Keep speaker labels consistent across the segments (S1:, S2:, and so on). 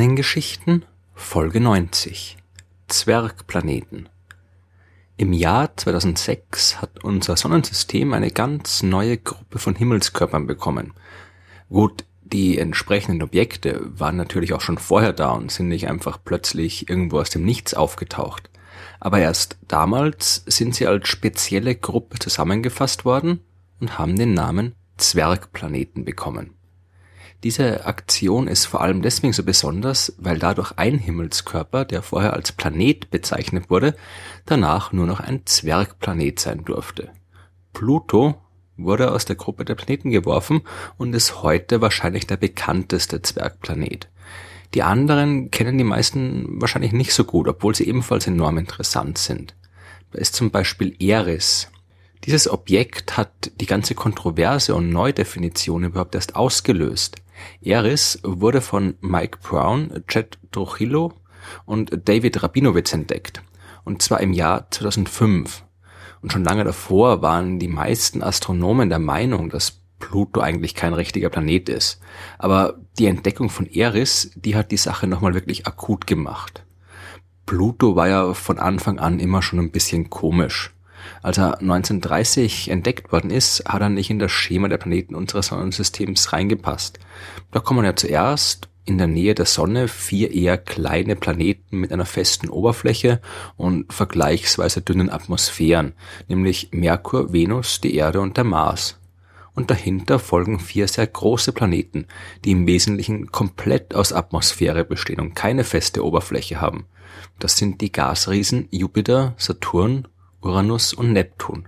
S1: Sternengeschichten Folge 90 Zwergplaneten Im Jahr 2006 hat unser Sonnensystem eine ganz neue Gruppe von Himmelskörpern bekommen. Gut, die entsprechenden Objekte waren natürlich auch schon vorher da und sind nicht einfach plötzlich irgendwo aus dem Nichts aufgetaucht. Aber erst damals sind sie als spezielle Gruppe zusammengefasst worden und haben den Namen Zwergplaneten bekommen. Diese Aktion ist vor allem deswegen so besonders, weil dadurch ein Himmelskörper, der vorher als Planet bezeichnet wurde, danach nur noch ein Zwergplanet sein durfte. Pluto wurde aus der Gruppe der Planeten geworfen und ist heute wahrscheinlich der bekannteste Zwergplanet. Die anderen kennen die meisten wahrscheinlich nicht so gut, obwohl sie ebenfalls enorm interessant sind. Da ist zum Beispiel Eris. Dieses Objekt hat die ganze Kontroverse und Neudefinition überhaupt erst ausgelöst. Eris wurde von Mike Brown, Chad Trujillo und David Rabinowitz entdeckt. Und zwar im Jahr 2005. Und schon lange davor waren die meisten Astronomen der Meinung, dass Pluto eigentlich kein richtiger Planet ist. Aber die Entdeckung von Eris, die hat die Sache nochmal wirklich akut gemacht. Pluto war ja von Anfang an immer schon ein bisschen komisch. Als er 1930 entdeckt worden ist, hat er nicht in das Schema der Planeten unseres Sonnensystems reingepasst. Da kommen ja zuerst in der Nähe der Sonne vier eher kleine Planeten mit einer festen Oberfläche und vergleichsweise dünnen Atmosphären, nämlich Merkur, Venus, die Erde und der Mars. Und dahinter folgen vier sehr große Planeten, die im Wesentlichen komplett aus Atmosphäre bestehen und keine feste Oberfläche haben. Das sind die Gasriesen Jupiter, Saturn, Uranus und Neptun.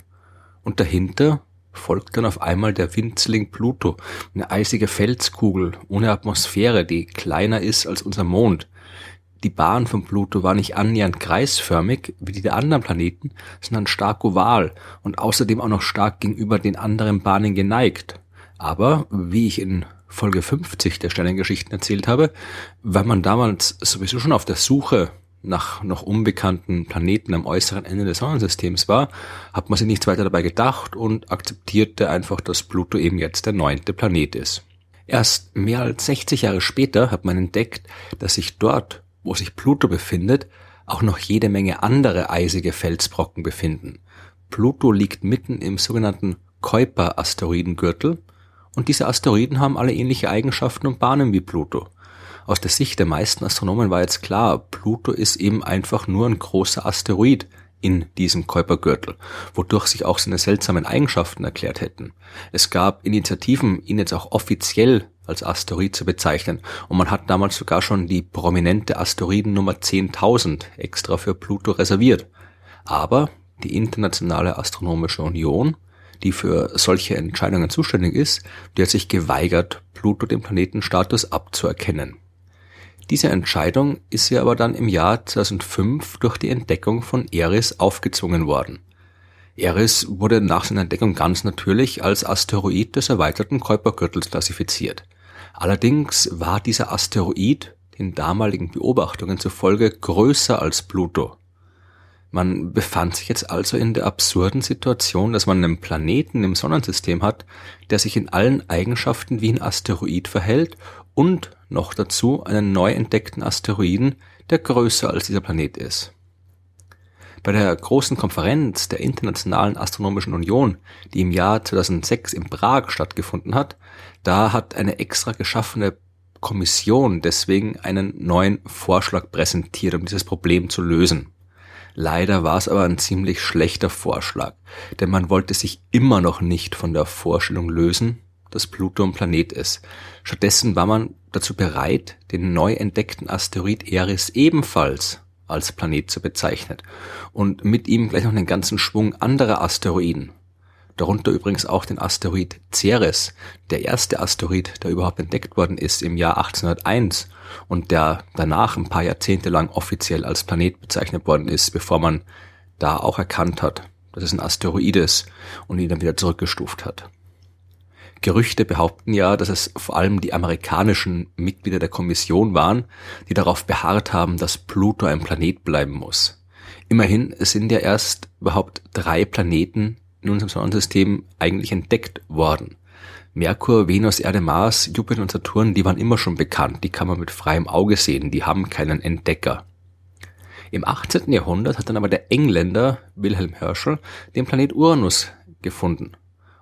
S1: Und dahinter folgt dann auf einmal der Winzling Pluto, eine eisige Felskugel ohne Atmosphäre, die kleiner ist als unser Mond. Die Bahn von Pluto war nicht annähernd kreisförmig wie die der anderen Planeten, sondern stark oval und außerdem auch noch stark gegenüber den anderen Bahnen geneigt. Aber, wie ich in Folge 50 der Sternengeschichten erzählt habe, war man damals sowieso schon auf der Suche nach noch unbekannten Planeten am äußeren Ende des Sonnensystems war, hat man sich nichts weiter dabei gedacht und akzeptierte einfach, dass Pluto eben jetzt der neunte Planet ist. Erst mehr als 60 Jahre später hat man entdeckt, dass sich dort, wo sich Pluto befindet, auch noch jede Menge andere eisige Felsbrocken befinden. Pluto liegt mitten im sogenannten Kuiper-Asteroidengürtel und diese Asteroiden haben alle ähnliche Eigenschaften und Bahnen wie Pluto aus der Sicht der meisten Astronomen war jetzt klar, Pluto ist eben einfach nur ein großer Asteroid in diesem Kuipergürtel, wodurch sich auch seine seltsamen Eigenschaften erklärt hätten. Es gab Initiativen, ihn jetzt auch offiziell als Asteroid zu bezeichnen und man hat damals sogar schon die prominente Asteroidennummer 10.000 extra für Pluto reserviert. Aber die Internationale Astronomische Union, die für solche Entscheidungen zuständig ist, die hat sich geweigert, Pluto den Planetenstatus abzuerkennen. Diese Entscheidung ist ihr aber dann im Jahr 2005 durch die Entdeckung von Eris aufgezwungen worden. Eris wurde nach seiner Entdeckung ganz natürlich als Asteroid des erweiterten Kuipergürtels klassifiziert. Allerdings war dieser Asteroid den damaligen Beobachtungen zufolge größer als Pluto. Man befand sich jetzt also in der absurden Situation, dass man einen Planeten im Sonnensystem hat, der sich in allen Eigenschaften wie ein Asteroid verhält und noch dazu einen neu entdeckten Asteroiden, der größer als dieser Planet ist. Bei der großen Konferenz der Internationalen Astronomischen Union, die im Jahr 2006 in Prag stattgefunden hat, da hat eine extra geschaffene Kommission deswegen einen neuen Vorschlag präsentiert, um dieses Problem zu lösen. Leider war es aber ein ziemlich schlechter Vorschlag, denn man wollte sich immer noch nicht von der Vorstellung lösen, dass Pluto ein Planet ist. Stattdessen war man dazu bereit, den neu entdeckten Asteroid Eris ebenfalls als Planet zu bezeichnen und mit ihm gleich noch einen ganzen Schwung anderer Asteroiden. Darunter übrigens auch den Asteroid Ceres, der erste Asteroid, der überhaupt entdeckt worden ist im Jahr 1801 und der danach ein paar Jahrzehnte lang offiziell als Planet bezeichnet worden ist, bevor man da auch erkannt hat, dass es ein Asteroid ist und ihn dann wieder zurückgestuft hat. Gerüchte behaupten ja, dass es vor allem die amerikanischen Mitglieder der Kommission waren, die darauf beharrt haben, dass Pluto ein Planet bleiben muss. Immerhin sind ja erst überhaupt drei Planeten in unserem Sonnensystem eigentlich entdeckt worden. Merkur, Venus, Erde, Mars, Jupiter und Saturn, die waren immer schon bekannt, die kann man mit freiem Auge sehen, die haben keinen Entdecker. Im 18. Jahrhundert hat dann aber der Engländer Wilhelm Herschel den Planet Uranus gefunden.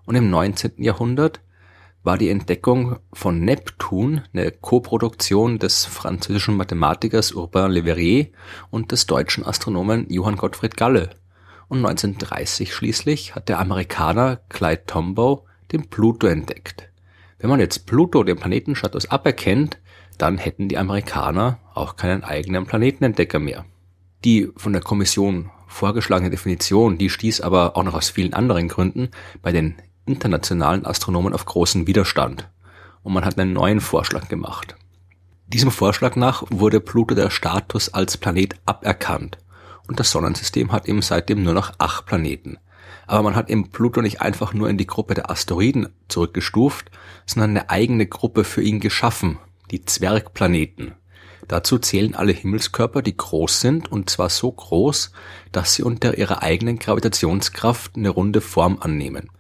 S1: Und im 19. Jahrhundert war die Entdeckung von Neptun eine Koproduktion des französischen Mathematikers Urbain Le Verrier und des deutschen Astronomen Johann Gottfried Galle. Und 1930 schließlich hat der Amerikaner Clyde Tombaugh den Pluto entdeckt. Wenn man jetzt Pluto, den Planetenstatus, aberkennt, dann hätten die Amerikaner auch keinen eigenen Planetenentdecker mehr. Die von der Kommission vorgeschlagene Definition, die stieß aber auch noch aus vielen anderen Gründen bei den internationalen Astronomen auf großen Widerstand und man hat einen neuen Vorschlag gemacht. Diesem Vorschlag nach wurde Pluto der Status als Planet aberkannt und das Sonnensystem hat eben seitdem nur noch acht Planeten. Aber man hat eben Pluto nicht einfach nur in die Gruppe der Asteroiden zurückgestuft, sondern eine eigene Gruppe für ihn geschaffen, die Zwergplaneten. Dazu zählen alle Himmelskörper, die groß sind, und zwar so groß, dass sie unter ihrer eigenen Gravitationskraft eine runde Form annehmen.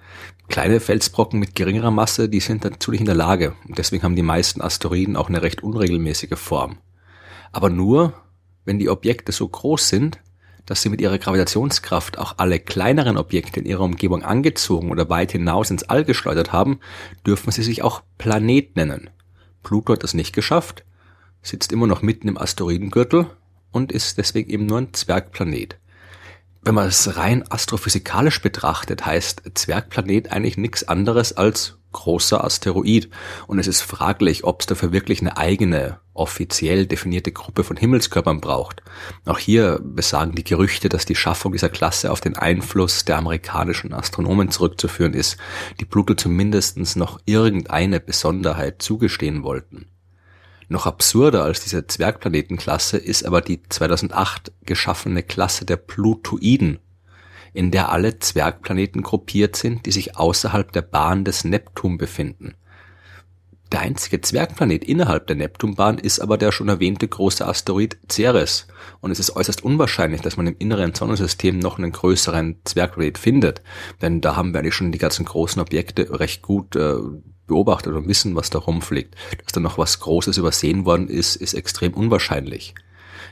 S1: Kleine Felsbrocken mit geringerer Masse, die sind nicht in der Lage. Und deswegen haben die meisten Asteroiden auch eine recht unregelmäßige Form. Aber nur, wenn die Objekte so groß sind, dass sie mit ihrer Gravitationskraft auch alle kleineren Objekte in ihrer Umgebung angezogen oder weit hinaus ins All geschleudert haben, dürfen sie sich auch Planet nennen. Pluto hat das nicht geschafft, sitzt immer noch mitten im Asteroidengürtel und ist deswegen eben nur ein Zwergplanet. Wenn man es rein astrophysikalisch betrachtet, heißt Zwergplanet eigentlich nichts anderes als großer Asteroid. Und es ist fraglich, ob es dafür wirklich eine eigene, offiziell definierte Gruppe von Himmelskörpern braucht. Auch hier besagen die Gerüchte, dass die Schaffung dieser Klasse auf den Einfluss der amerikanischen Astronomen zurückzuführen ist, die Pluto zumindest noch irgendeine Besonderheit zugestehen wollten. Noch absurder als diese Zwergplanetenklasse ist aber die 2008 geschaffene Klasse der Plutoiden, in der alle Zwergplaneten gruppiert sind, die sich außerhalb der Bahn des Neptun befinden. Der einzige Zwergplanet innerhalb der Neptunbahn ist aber der schon erwähnte große Asteroid Ceres. Und es ist äußerst unwahrscheinlich, dass man im inneren Sonnensystem noch einen größeren Zwergplanet findet. Denn da haben wir eigentlich schon die ganzen großen Objekte recht gut äh, beobachtet und wissen, was da rumfliegt. Dass da noch was Großes übersehen worden ist, ist extrem unwahrscheinlich.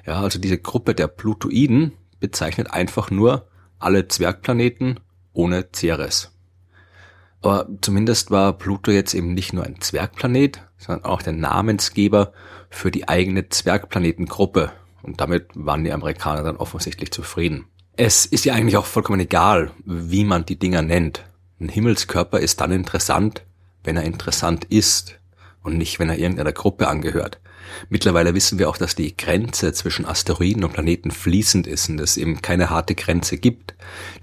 S1: Ja, also diese Gruppe der Plutoiden bezeichnet einfach nur alle Zwergplaneten ohne Ceres. Aber zumindest war Pluto jetzt eben nicht nur ein Zwergplanet, sondern auch der Namensgeber für die eigene Zwergplanetengruppe. Und damit waren die Amerikaner dann offensichtlich zufrieden. Es ist ja eigentlich auch vollkommen egal, wie man die Dinger nennt. Ein Himmelskörper ist dann interessant, wenn er interessant ist und nicht, wenn er irgendeiner Gruppe angehört. Mittlerweile wissen wir auch, dass die Grenze zwischen Asteroiden und Planeten fließend ist und es eben keine harte Grenze gibt.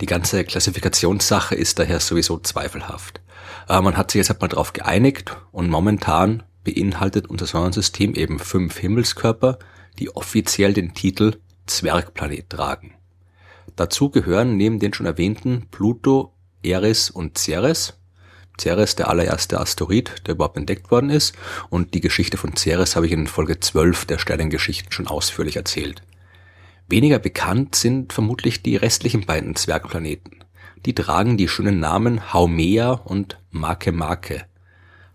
S1: Die ganze Klassifikationssache ist daher sowieso zweifelhaft. Aber man hat sich jetzt halt mal darauf geeinigt und momentan beinhaltet unser Sonnensystem eben fünf Himmelskörper, die offiziell den Titel Zwergplanet tragen. Dazu gehören neben den schon erwähnten Pluto, Eris und Ceres Ceres der allererste Asteroid, der überhaupt entdeckt worden ist. Und die Geschichte von Ceres habe ich in Folge 12 der Sternengeschichten schon ausführlich erzählt. Weniger bekannt sind vermutlich die restlichen beiden Zwergplaneten. Die tragen die schönen Namen Haumea und Makemake.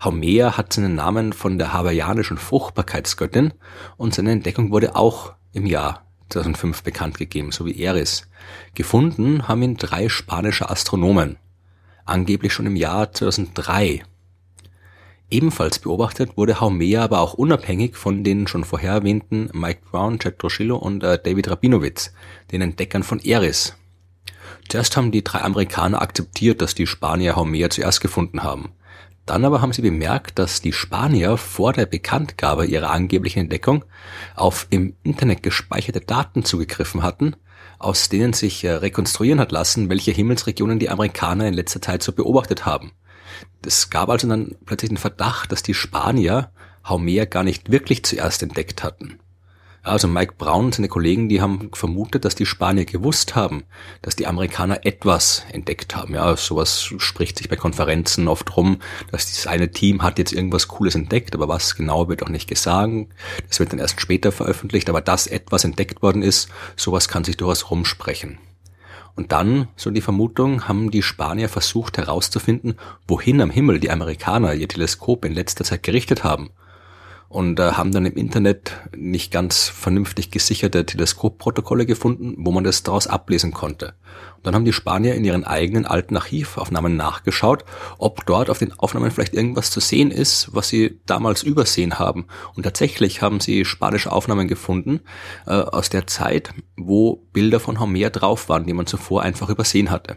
S1: Haumea hat seinen Namen von der hawaiianischen Fruchtbarkeitsgöttin und seine Entdeckung wurde auch im Jahr 2005 bekannt gegeben, so wie Eris. Gefunden haben ihn drei spanische Astronomen, angeblich schon im Jahr 2003. Ebenfalls beobachtet wurde Haumea aber auch unabhängig von den schon vorher erwähnten Mike Brown, Jet Droschillo und äh, David Rabinowitz, den Entdeckern von Eris. Zuerst haben die drei Amerikaner akzeptiert, dass die Spanier Haumea zuerst gefunden haben. Dann aber haben sie bemerkt, dass die Spanier vor der Bekanntgabe ihrer angeblichen Entdeckung auf im Internet gespeicherte Daten zugegriffen hatten, aus denen sich äh, rekonstruieren hat lassen, welche Himmelsregionen die Amerikaner in letzter Zeit so beobachtet haben. Es gab also dann plötzlich den Verdacht, dass die Spanier Haumea gar nicht wirklich zuerst entdeckt hatten. Also Mike Brown und seine Kollegen, die haben vermutet, dass die Spanier gewusst haben, dass die Amerikaner etwas entdeckt haben. Ja, sowas spricht sich bei Konferenzen oft rum, dass dieses eine Team hat jetzt irgendwas Cooles entdeckt, aber was genau wird auch nicht gesagt. Das wird dann erst später veröffentlicht, aber dass etwas entdeckt worden ist, sowas kann sich durchaus rumsprechen. Und dann, so die Vermutung, haben die Spanier versucht herauszufinden, wohin am Himmel die Amerikaner ihr Teleskop in letzter Zeit gerichtet haben und äh, haben dann im Internet nicht ganz vernünftig gesicherte Teleskopprotokolle gefunden, wo man das daraus ablesen konnte. Und dann haben die Spanier in ihren eigenen alten Archivaufnahmen nachgeschaut, ob dort auf den Aufnahmen vielleicht irgendwas zu sehen ist, was sie damals übersehen haben. Und tatsächlich haben sie spanische Aufnahmen gefunden äh, aus der Zeit, wo Bilder von Homer drauf waren, die man zuvor einfach übersehen hatte.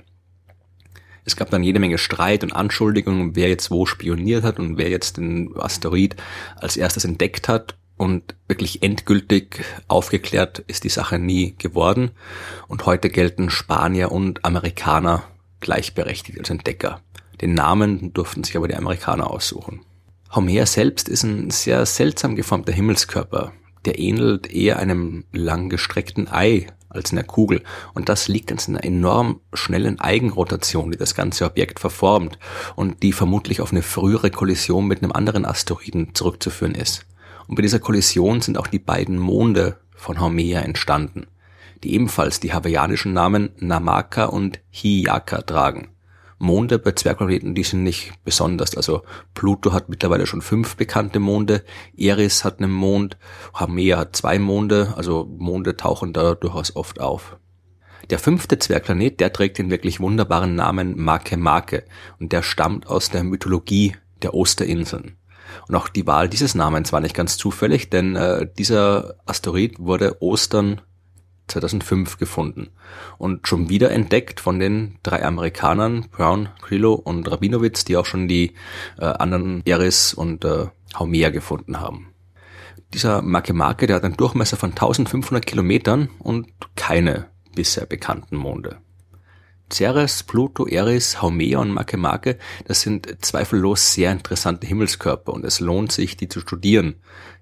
S1: Es gab dann jede Menge Streit und Anschuldigungen, wer jetzt wo spioniert hat und wer jetzt den Asteroid als erstes entdeckt hat. Und wirklich endgültig aufgeklärt ist die Sache nie geworden. Und heute gelten Spanier und Amerikaner gleichberechtigt als Entdecker. Den Namen durften sich aber die Amerikaner aussuchen. Homer selbst ist ein sehr seltsam geformter Himmelskörper. Der ähnelt eher einem langgestreckten Ei als in der Kugel. Und das liegt an einer enorm schnellen Eigenrotation, die das ganze Objekt verformt und die vermutlich auf eine frühere Kollision mit einem anderen Asteroiden zurückzuführen ist. Und bei dieser Kollision sind auch die beiden Monde von Haumea entstanden, die ebenfalls die hawaiianischen Namen Namaka und Hiyaka tragen. Monde bei Zwergplaneten, die sind nicht besonders. Also Pluto hat mittlerweile schon fünf bekannte Monde, Eris hat einen Mond, Haumea hat zwei Monde, also Monde tauchen da durchaus oft auf. Der fünfte Zwergplanet, der trägt den wirklich wunderbaren Namen Makemake und der stammt aus der Mythologie der Osterinseln. Und auch die Wahl dieses Namens war nicht ganz zufällig, denn äh, dieser Asteroid wurde Ostern 2005 gefunden und schon wieder entdeckt von den drei Amerikanern, Brown, Grillo und Rabinowitz, die auch schon die äh, anderen Eris und äh, Haumea gefunden haben. Dieser Makemake, der hat einen Durchmesser von 1500 Kilometern und keine bisher bekannten Monde. Ceres, Pluto, Eris, Haumea und Makemake, das sind zweifellos sehr interessante Himmelskörper und es lohnt sich, die zu studieren,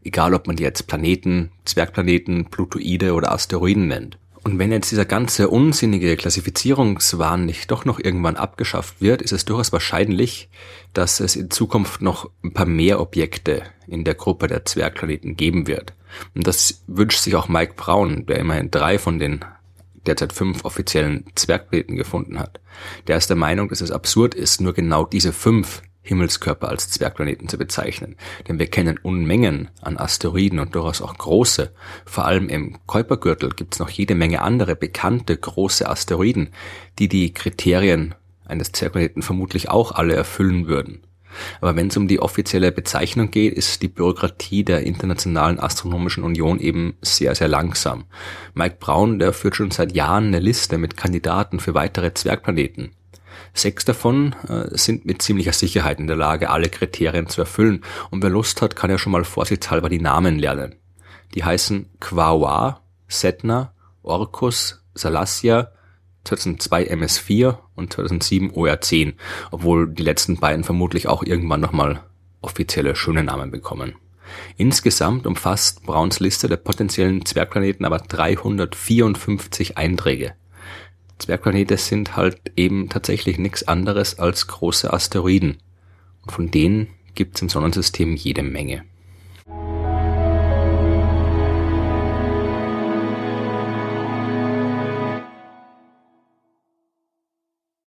S1: egal ob man die jetzt Planeten, Zwergplaneten, Plutoide oder Asteroiden nennt. Und wenn jetzt dieser ganze unsinnige Klassifizierungswahn nicht doch noch irgendwann abgeschafft wird, ist es durchaus wahrscheinlich, dass es in Zukunft noch ein paar mehr Objekte in der Gruppe der Zwergplaneten geben wird. Und das wünscht sich auch Mike Brown, der immerhin drei von den derzeit fünf offiziellen Zwergplaneten gefunden hat. Der ist der Meinung, dass es absurd ist, nur genau diese fünf Himmelskörper als Zwergplaneten zu bezeichnen. Denn wir kennen Unmengen an Asteroiden und durchaus auch große. Vor allem im Kuipergürtel gibt es noch jede Menge andere bekannte große Asteroiden, die die Kriterien eines Zwergplaneten vermutlich auch alle erfüllen würden. Aber wenn es um die offizielle Bezeichnung geht, ist die Bürokratie der Internationalen Astronomischen Union eben sehr, sehr langsam. Mike Brown, der führt schon seit Jahren eine Liste mit Kandidaten für weitere Zwergplaneten. Sechs davon äh, sind mit ziemlicher Sicherheit in der Lage, alle Kriterien zu erfüllen. Und wer Lust hat, kann ja schon mal vorsichtshalber die Namen lernen. Die heißen Quawa, Setna, Orcus, Salassia, 2002 MS4 und 2007 OR10, obwohl die letzten beiden vermutlich auch irgendwann nochmal offizielle schöne Namen bekommen. Insgesamt umfasst Browns Liste der potenziellen Zwergplaneten aber 354 Einträge. Zwergplanete sind halt eben tatsächlich nichts anderes als große Asteroiden. Und von denen gibt's im Sonnensystem jede Menge.